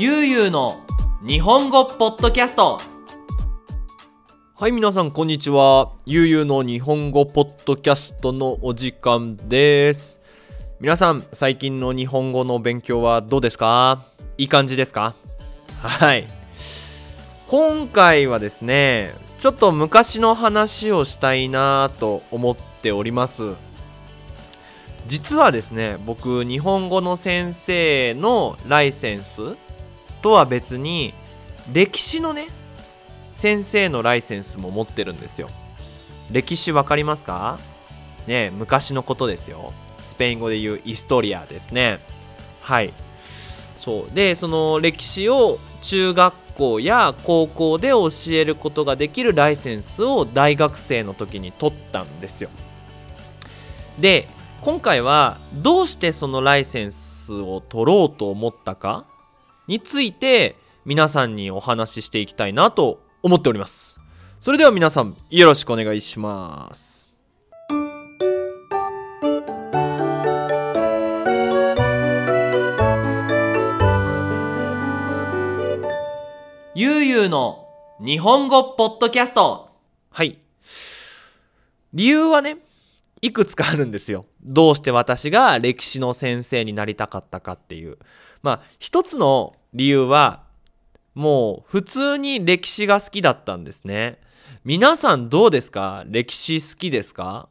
ゆうゆうの日本語ポッドキャストはい、皆さん、こんにちは。ゆうゆうの日本語ポッドキャストのお時間です。皆さん、最近の日本語の勉強はどうですか？いい感じですか？はい。今回はですね、ちょっと昔の話をしたいなと思っております。実はですね、僕、日本語の先生のライセンスとは別に、歴史のね、先生のライセンスも持ってるんですよ。歴史わかりますか？ね昔のことですよ。スペイン語で言うイストリアですね。はい。そう。でその歴史を中学校や高校で教えることができるライセンスを大学生の時に取ったんですよ。で今回はどうしてそのライセンスを取ろうと思ったか？について皆さんにお話ししていきたいなと思っております。それでは皆さんよろしくお願いします。ゆうゆうの日本語ポッドキャスト。はい。理由はねいくつかあるんですよ。どうして私が歴史の先生になりたかったかっていう。まあ一つの理由はもう普通に歴史が好きだったんですね。皆さんどうですか？歴史好きですか？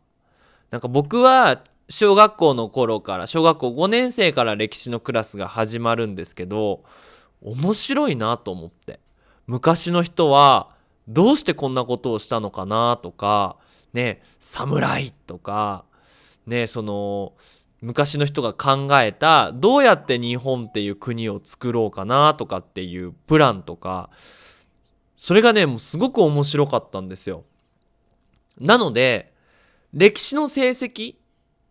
なんか僕は小学校の頃から小学校5年生から歴史のクラスが始まるんですけど面白いなと思って。昔の人はどうしてこんなことをしたのかなとかね侍とかねその昔の人が考えたどうやって日本っていう国を作ろうかなとかっていうプランとかそれがねもうすごく面白かったんですよ。なので歴史の成績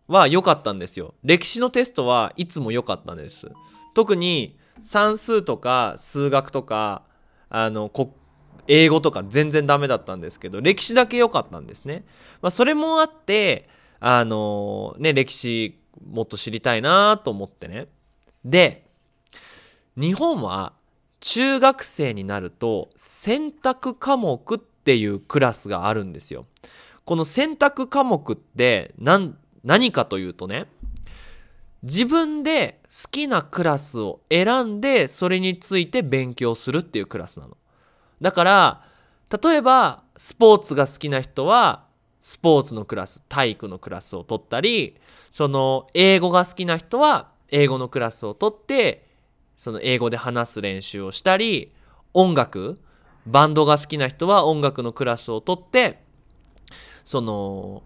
は良かったんですよ。歴史のテストはいつも良かったんです。特に算数とか数学とかあのこ英語とか全然ダメだったんですけど歴史だけ良かったんですね、まあ、それもあってあのね歴史もっと知りたいなと思ってね。で、日本は中学生になると選択科目っていうクラスがあるんですよ。この選択科目って何何かというとね、自分で好きなクラスを選んでそれについて勉強するっていうクラスなの。だから、例えばスポーツが好きな人はスポーツのクラス体育のクラスを取ったりその英語が好きな人は英語のクラスを取ってその英語で話す練習をしたり音楽バンドが好きな人は音楽のクラスを取ってその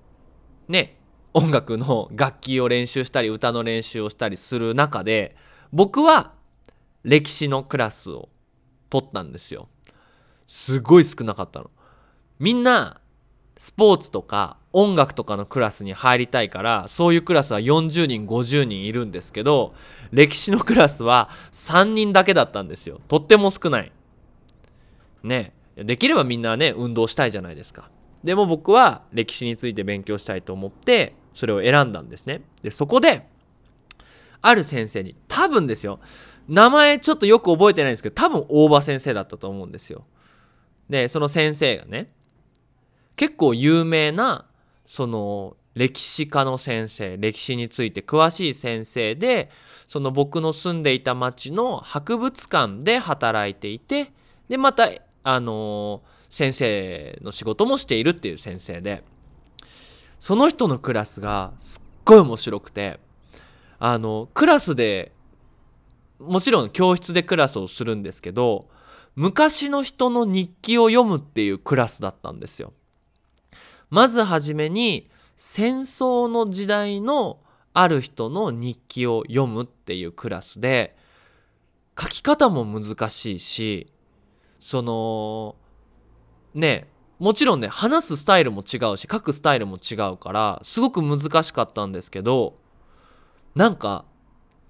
ね音楽の楽器を練習したり歌の練習をしたりする中で僕は歴史のクラスを取ったんですよ。すごい少なかったの。みんなスポーツとか音楽とかのクラスに入りたいからそういうクラスは40人50人いるんですけど歴史のクラスは3人だけだったんですよ。とっても少ない。ね。できればみんなね運動したいじゃないですか。でも僕は歴史について勉強したいと思ってそれを選んだんですね。でそこである先生に多分ですよ。名前ちょっとよく覚えてないんですけど多分大場先生だったと思うんですよ。でその先生がね結構有名なその歴史家の先生歴史について詳しい先生でその僕の住んでいた町の博物館で働いていてでまたあの先生の仕事もしているっていう先生でその人のクラスがすっごい面白くてあのクラスでもちろん教室でクラスをするんですけど昔の人の日記を読むっていうクラスだったんですよ。まずはじめに戦争の時代のある人の日記を読むっていうクラスで書き方も難しいしそのねもちろんね話すスタイルも違うし書くスタイルも違うからすごく難しかったんですけどなんか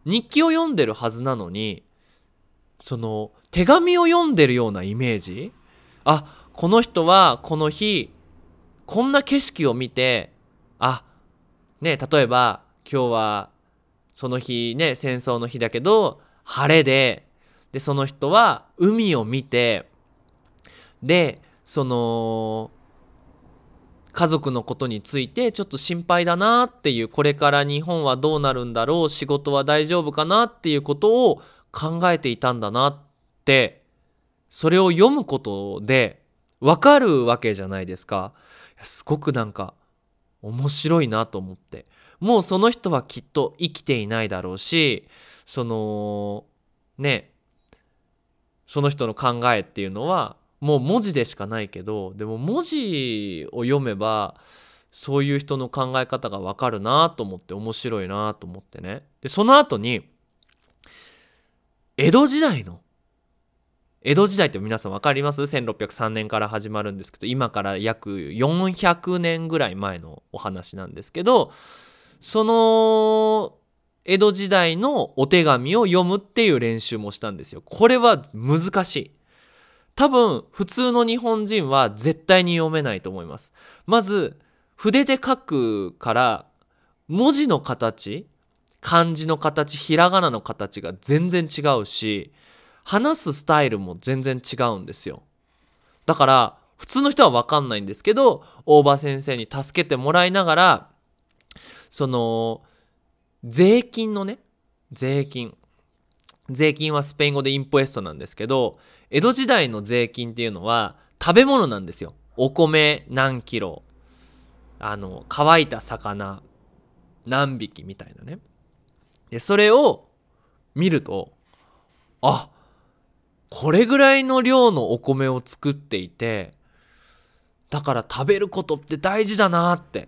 日記を読んでるはずなのにその手紙を読んでるようなイメージ？あこの人はこの日こんな景色を見てあね例えば今日はその日ね戦争の日だけど晴れででその人は海を見てでその家族のことについてちょっと心配だなっていうこれから日本はどうなるんだろう仕事は大丈夫かなっていうことを考えていたんだなってそれを読むことでわかるわけじゃないですか。すごくなんか面白いなと思って。もうその人はきっと生きていないだろうしそのねその人の考えっていうのはもう文字でしかないけどでも文字を読めばそういう人の考え方がわかるなと思って面白いなと思ってね。でその後に江戸時代の江戸時代って皆さん分かります ?1603 年から始まるんですけど今から約400年ぐらい前のお話なんですけどその江戸時代のお手紙を読むっていう練習もしたんですよ。これは難しい。多分普通の日本人は絶対に読めないと思います。まず筆で書くから文字の形漢字の形ひらがなの形が全然違うし話すスタイルも全然違うんですよ。だから普通の人は分かんないんですけど大場先生に助けてもらいながらその税金のね税金。税金はスペイン語でインポエストなんですけど江戸時代の税金っていうのは食べ物なんですよ。お米何キロ。あの乾いた魚。何匹みたいなね。でそれを見るとあこれぐらいの量のお米を作っていてだから食べることって大事だなって。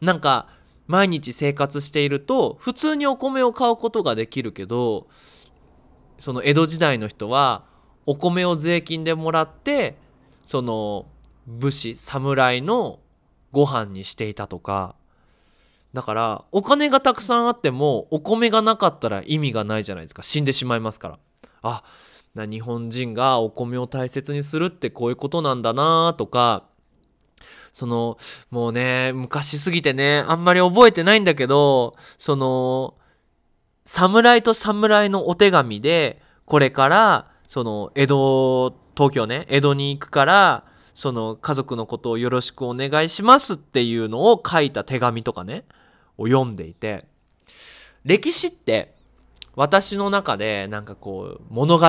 なんか毎日生活していると普通にお米を買うことができるけどその江戸時代の人はお米を税金でもらってその武士侍のご飯にしていたとか。だからお金がたくさんあってもお米がなかったら意味がないじゃないですか。死んでしまいますから。あ日本人がお米を大切にするってこういうことなんだなとかそのもうね昔すぎてねあんまり覚えてないんだけどその侍と侍のお手紙でこれからその江戸東京ね江戸に行くからその家族のことをよろしくお願いしますっていうのを書いた手紙とかねを読んでいて歴史って私の中でなんかこう物語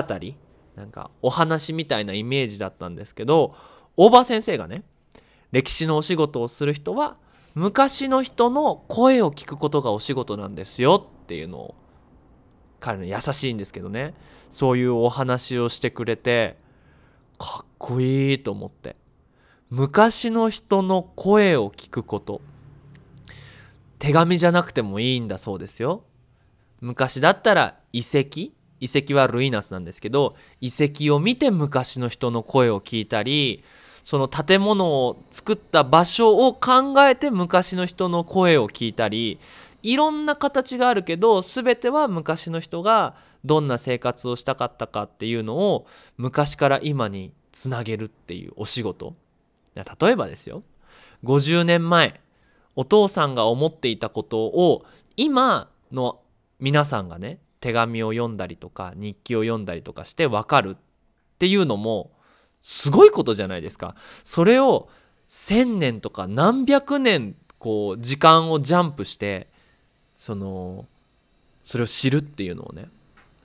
なんかお話みたいなイメージだったんですけど大場先生がね歴史のお仕事をする人は昔の人の声を聞くことがお仕事なんですよっていうのを彼の優しいんですけどね。そういうお話をしてくれてかっこいいと思って。昔の人の声を聞くこと。手紙じゃなくてもいいんだそうですよ。昔だったら遺跡？遺跡はルイナスなんですけど遺跡を見て昔の人の声を聞いたりその建物を作った場所を考えて昔の人の声を聞いたりいろんな形があるけど全ては昔の人がどんな生活をしたかったかっていうのを昔から今につなげるっていうお仕事。例えばですよ。50年前お父さんが思っていたことを今の皆さんがね手紙を読んだりとか日記を読んだりとかして分かるっていうのもすごいことじゃないですか。それを1000年とか何百年こう時間をジャンプしてそのそれを知るっていうのをね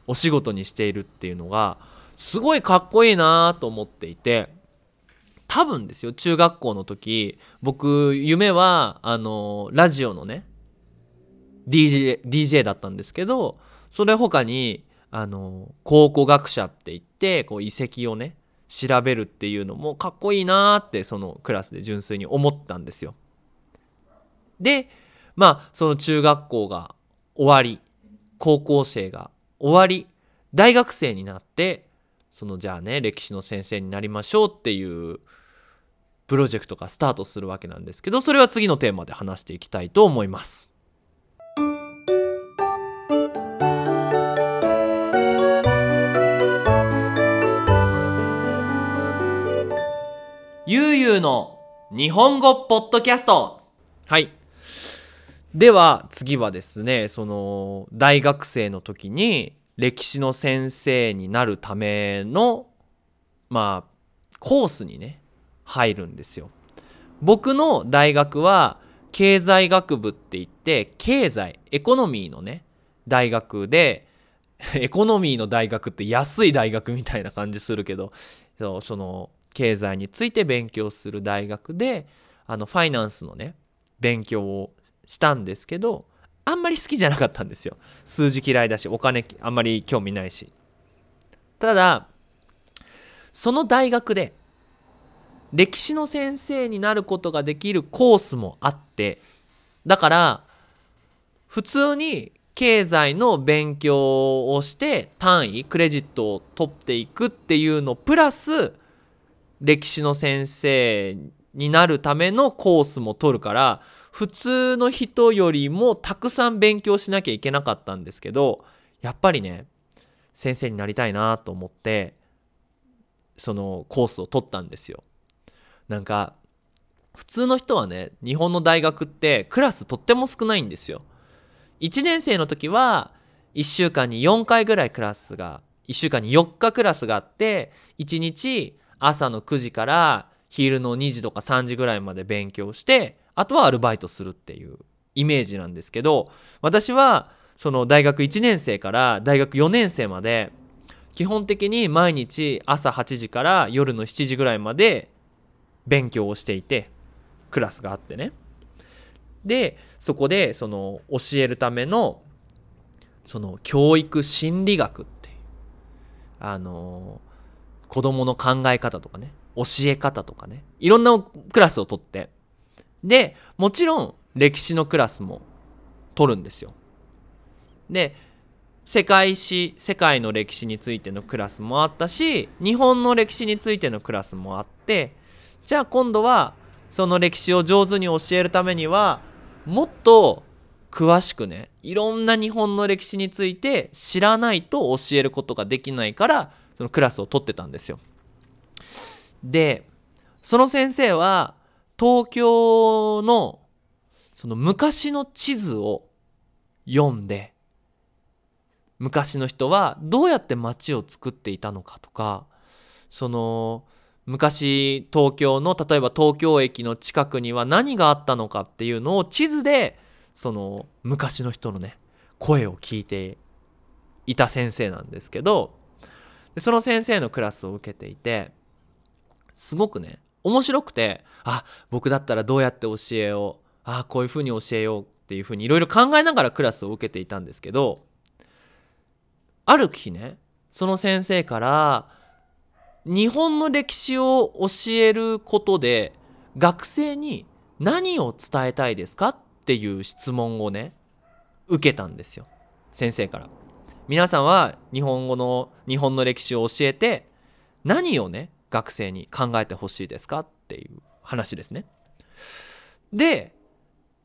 お仕事にしているっていうのがすごいかっこいいなと思っていて多分ですよ中学校の時僕夢はあのラジオのね DJ, DJ だったんですけどそれ他にあの考古学者って言ってこう遺跡をね調べるっていうのもかっこいいなーってそのクラスで純粋に思ったんですよ。でまあその中学校が終わり高校生が終わり大学生になってそのじゃあね歴史の先生になりましょうっていうプロジェクトがスタートするわけなんですけどそれは次のテーマで話していきたいと思います。ゆうゆうの日本語ポッドキャストはいでは次はですねその大学生の時に歴史の先生になるためのまあコースにね入るんですよ。僕の大学は経済学部って言って経済エコノミーのね大学でエコノミーの大学って安い大学みたいな感じするけどそうその経済について勉強する大学であのファイナンスのね勉強をしたんですけどあんまり好きじゃなかったんですよ。数字嫌いだしお金あんまり興味ないし。ただその大学で歴史の先生になることができるコースもあってだから普通に経済の勉強をして単位クレジットを取っていくっていうのプラス歴史の先生になるためのコースも取るから普通の人よりもたくさん勉強しなきゃいけなかったんですけどやっぱりね先生になりたいなと思ってそのコースを取ったんですよ。なんか普通の人はね日本の大学ってクラスとっても少ないんですよ。1年生の時は1週間に4回ぐらいクラスが1週間に4日クラスがあって1日朝の9時から昼の2時とか3時ぐらいまで勉強してあとはアルバイトするっていうイメージなんですけど私はその大学1年生から大学4年生まで基本的に毎日朝8時から夜の7時ぐらいまで勉強をしていてクラスがあってね。でそこでその教えるためのその教育心理学っていうあの子供の考え方とかね教え方とかねいろんなクラスを取って。でもちろん歴史のクラスも取るんですよ。で世界史世界の歴史についてのクラスもあったし日本の歴史についてのクラスもあってじゃあ今度はその歴史を上手に教えるためにはもっと詳しくねいろんな日本の歴史について知らないと教えることができないからそのクラスを取ってたんですよ。でその先生は東京のその昔の地図を読んで昔の人はどうやって街を作っていたのかとかその昔東京の例えば東京駅の近くには何があったのかっていうのを地図でその昔の人のね声を聞いていた先生なんですけどその先生のクラスを受けていてすごくね面白くてあ僕だったらどうやって教えようあこういうふうに教えようっていうふうにいろいろ考えながらクラスを受けていたんですけどある日ねその先生から日本の歴史を教えることで学生に何を伝えたいですかっていう質問をね受けたんですよ先生から。皆さんは日本語の日本の歴史を教えて何をね学生に考えてほしいですかっていう話ですね。で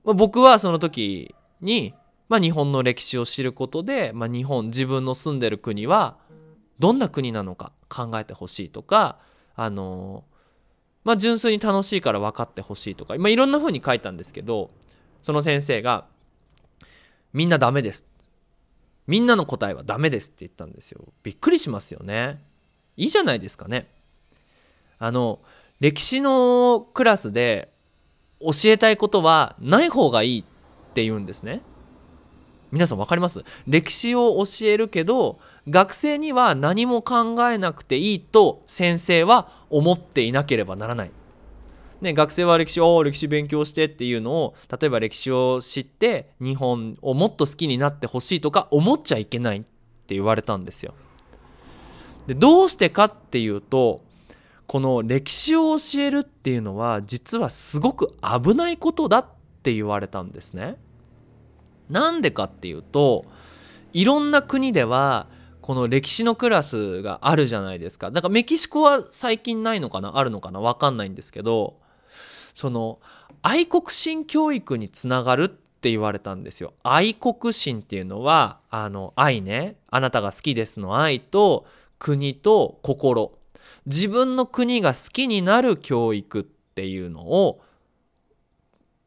僕はその時に、まあ、日本の歴史を知ることで、まあ、日本自分の住んでる国はどんな国なのか考えてほしいとかあのまあ純粋に楽しいから分かってほしいとか、まあ、いろんな風に書いたんですけどその先生が「みんなダメです」「みんなの答えはダメです」って言ったんですよ。びっくりしますよね。いいじゃないですかね。あの歴史のクラスで教えたいことはない方がいいって言うんですね。皆さん分かります？歴史を教えるけど学生には何も考えなくていいと先生は思っていなければならない。ね、学生は歴史を歴史勉強してっていうのを例えば歴史を知って日本をもっと好きになってほしいとか思っちゃいけないって言われたんですよ。でどうしてかっていうとこの歴史を教えるっていうのは実はすごく危ないことだって言われたんですね。なんでかっていうといろんな国ではこの歴史のクラスがあるじゃないですかだからメキシコは最近ないのかな？あるのかな？分かんないんですけどその愛国心教育につながるって言われたんですよ愛国心っていうのはあの愛ねあなたが好きですの愛と国と心自分の国が好きになる教育っていうのを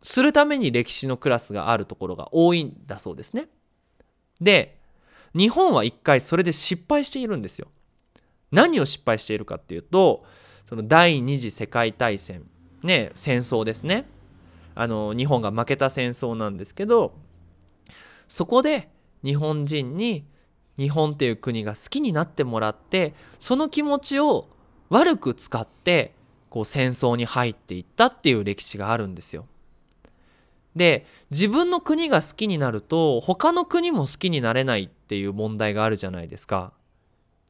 するために歴史のクラスがあるところが多いんだそうですね。で日本は一回それで失敗しているんですよ。何を失敗しているかっていうとその第二次世界大戦ね戦争ですねあの日本が負けた戦争なんですけどそこで日本人に日本っていう国が好きになってもらってその気持ちを悪く使ってこう戦争に入っていったっていう歴史があるんですよ。で自分の国が好きになると他の国も好きになれないっていう問題があるじゃないですか。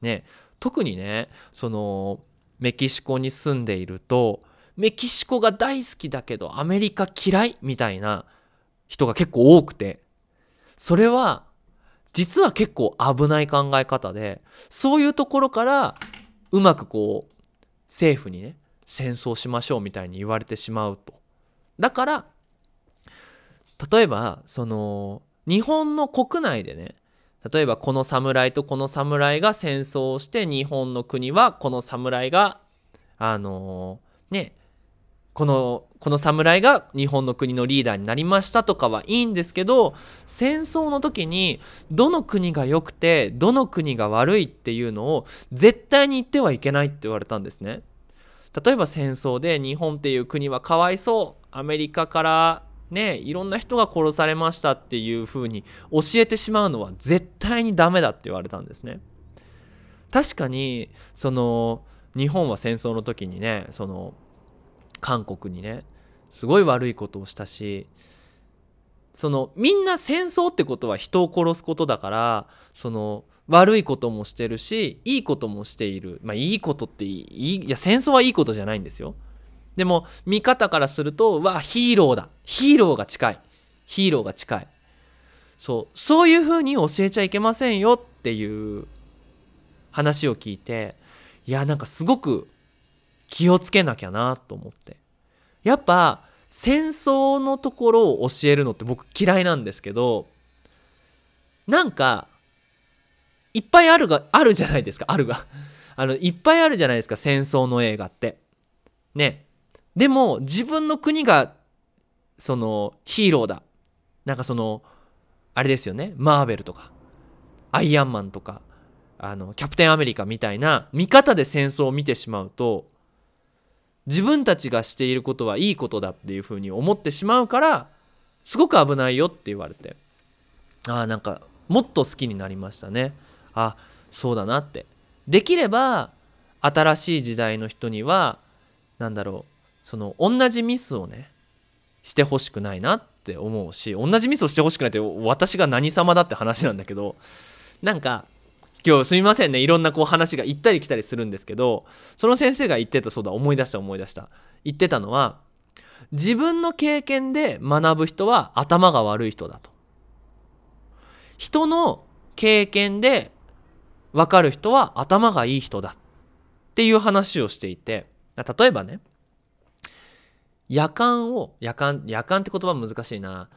ね特にねそのメキシコに住んでいるとメキシコが大好きだけどアメリカ嫌いみたいな人が結構多くてそれは実は結構危ない考え方でそういうところからうまくこう政府にね戦争しましょうみたいに言われてしまうと。だから例えばその日本の国内でね例えばこの侍とこの侍が戦争をして日本の国はこの侍があのねこのこの侍が日本の国のリーダーになりましたとかはいいんですけど戦争の時にどの国が良くてどの国が悪いっていうのを絶対に言ってはいけないって言われたんですね。例えば戦争で日本っていう国はかわいそうアメリカからねいろんな人が殺されましたっていうふうに教えてしまうのは絶対にダメだって言われたんですね。確かにその日本は戦争の時にねその韓国にねすごい悪いことをしたしそのみんな戦争ってことは人を殺すことだからその悪いこともしてるしいいこともしている。まあいいことっていいいや戦争はいいことじゃないんですよ。でも見方からするとわヒーローだ。ヒーローが近い。ヒーローが近い。そうそういうふうに教えちゃいけませんよっていう話を聞いていやなんかすごく気をつけなきゃなと思って。やっぱ戦争のところを教えるのって僕嫌いなんですけどなんかいっぱいあるがあるじゃないですかあるが。あのいっぱいあるじゃないですか戦争の映画って。ね。でも自分の国がそのヒーローだ。なんかそのあれですよね。マーベルとか。アイアンマンとか。あのキャプテンアメリカみたいな見方で戦争を見てしまうと自分たちがしていることはいいことだっていうふうに思ってしまうからすごく危ないよって言われてああなんかもっと好きになりましたね。あそうだなって。できれば新しい時代の人には何だろうその同じミスをねしてほしくないなって思うし同じミスをしてほしくないって私が何様だって話なんだけどなんか今日すみませんね。いろんなこう話が行ったり来たりするんですけどその先生が言ってたそうだ。思い出した思い出した。言ってたのは自分の経験で学ぶ人は頭が悪い人だと。人の経験で分かる人は頭がいい人だ。っていう話をしていて例えばね夜間を夜間夜間って言葉難しいな。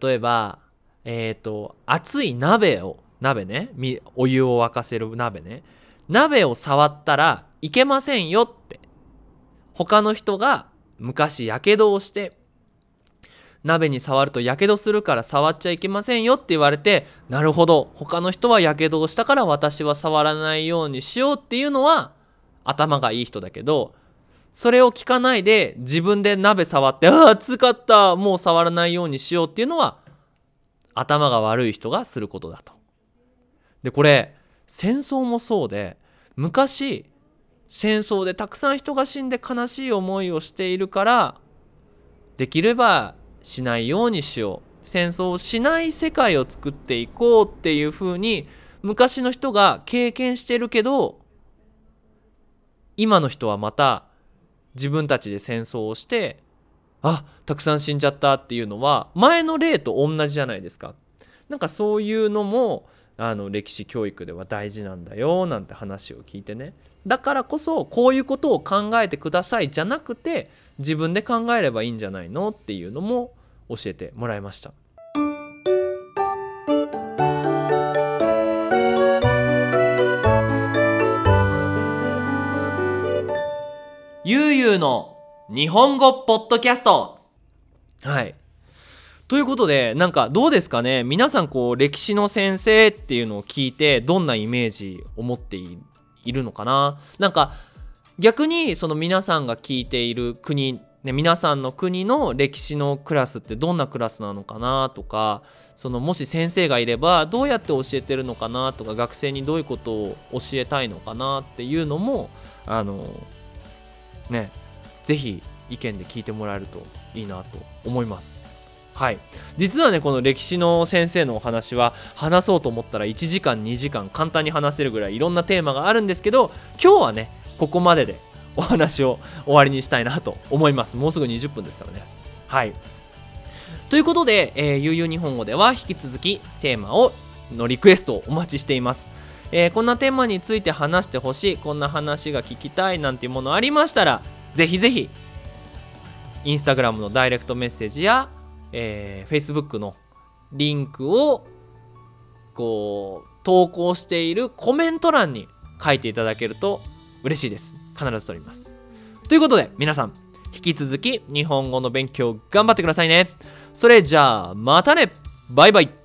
例えばえっ、ー、と熱い鍋を鍋ね。お湯を沸かせる鍋ね。鍋を触ったらいけませんよって。他の人が昔やけどをして鍋に触るとやけどするから触っちゃいけませんよって言われてなるほど。他の人はやけどをしたから私は触らないようにしようっていうのは頭がいい人だけどそれを聞かないで自分で鍋触ってああ熱かったもう触らないようにしようっていうのは頭が悪い人がすることだと。でこれ戦争もそうで昔戦争でたくさん人が死んで悲しい思いをしているからできればしないようにしよう戦争をしない世界を作っていこうっていうふうに昔の人が経験してるけど今の人はまた自分たちで戦争をしてあたくさん死んじゃったっていうのは前の例と同じじゃないですか。なんかそういうのもあの歴史教育では大事なんだよなんて話を聞いてね。だからこそこういうことを考えてくださいじゃなくて自分で考えればいいんじゃないのっていうのも教えてもらいました。ゆうゆうの日本語ポッドキャスト。はいということでなんかどうですかね？皆さんこう歴史の先生っていうのを聞いてどんなイメージを持っているのかな？なんか逆にその皆さんが聞いている国ね、皆さんの国の歴史のクラスってどんなクラスなのかな？とかそのもし先生がいればどうやって教えてるのかな？とか学生にどういうことを教えたいのかな？っていうのもあのね是非意見で聞いてもらえるといいなと思います。はい実はねこの歴史の先生のお話は話そうと思ったら1時間2時間簡単に話せるぐらいいろんなテーマがあるんですけど今日はねここまででお話を終わりにしたいなと思います。もうすぐ20分ですからね。はい。ということで、えー、ゆうゆう日本語では引き続きテーマをのリクエストをお待ちしています。えー、こんなテーマについて話してほしい、こんな話が聞きたいなんていうものありましたら、ぜひぜひ、インスタグラムのダイレクトメッセージや、えー、Facebook のリンクを、こう、投稿しているコメント欄に書いていただけると嬉しいです。必ず取ります。ということで、皆さん、引き続き日本語の勉強頑張ってくださいね。それじゃあ、またねバイバイ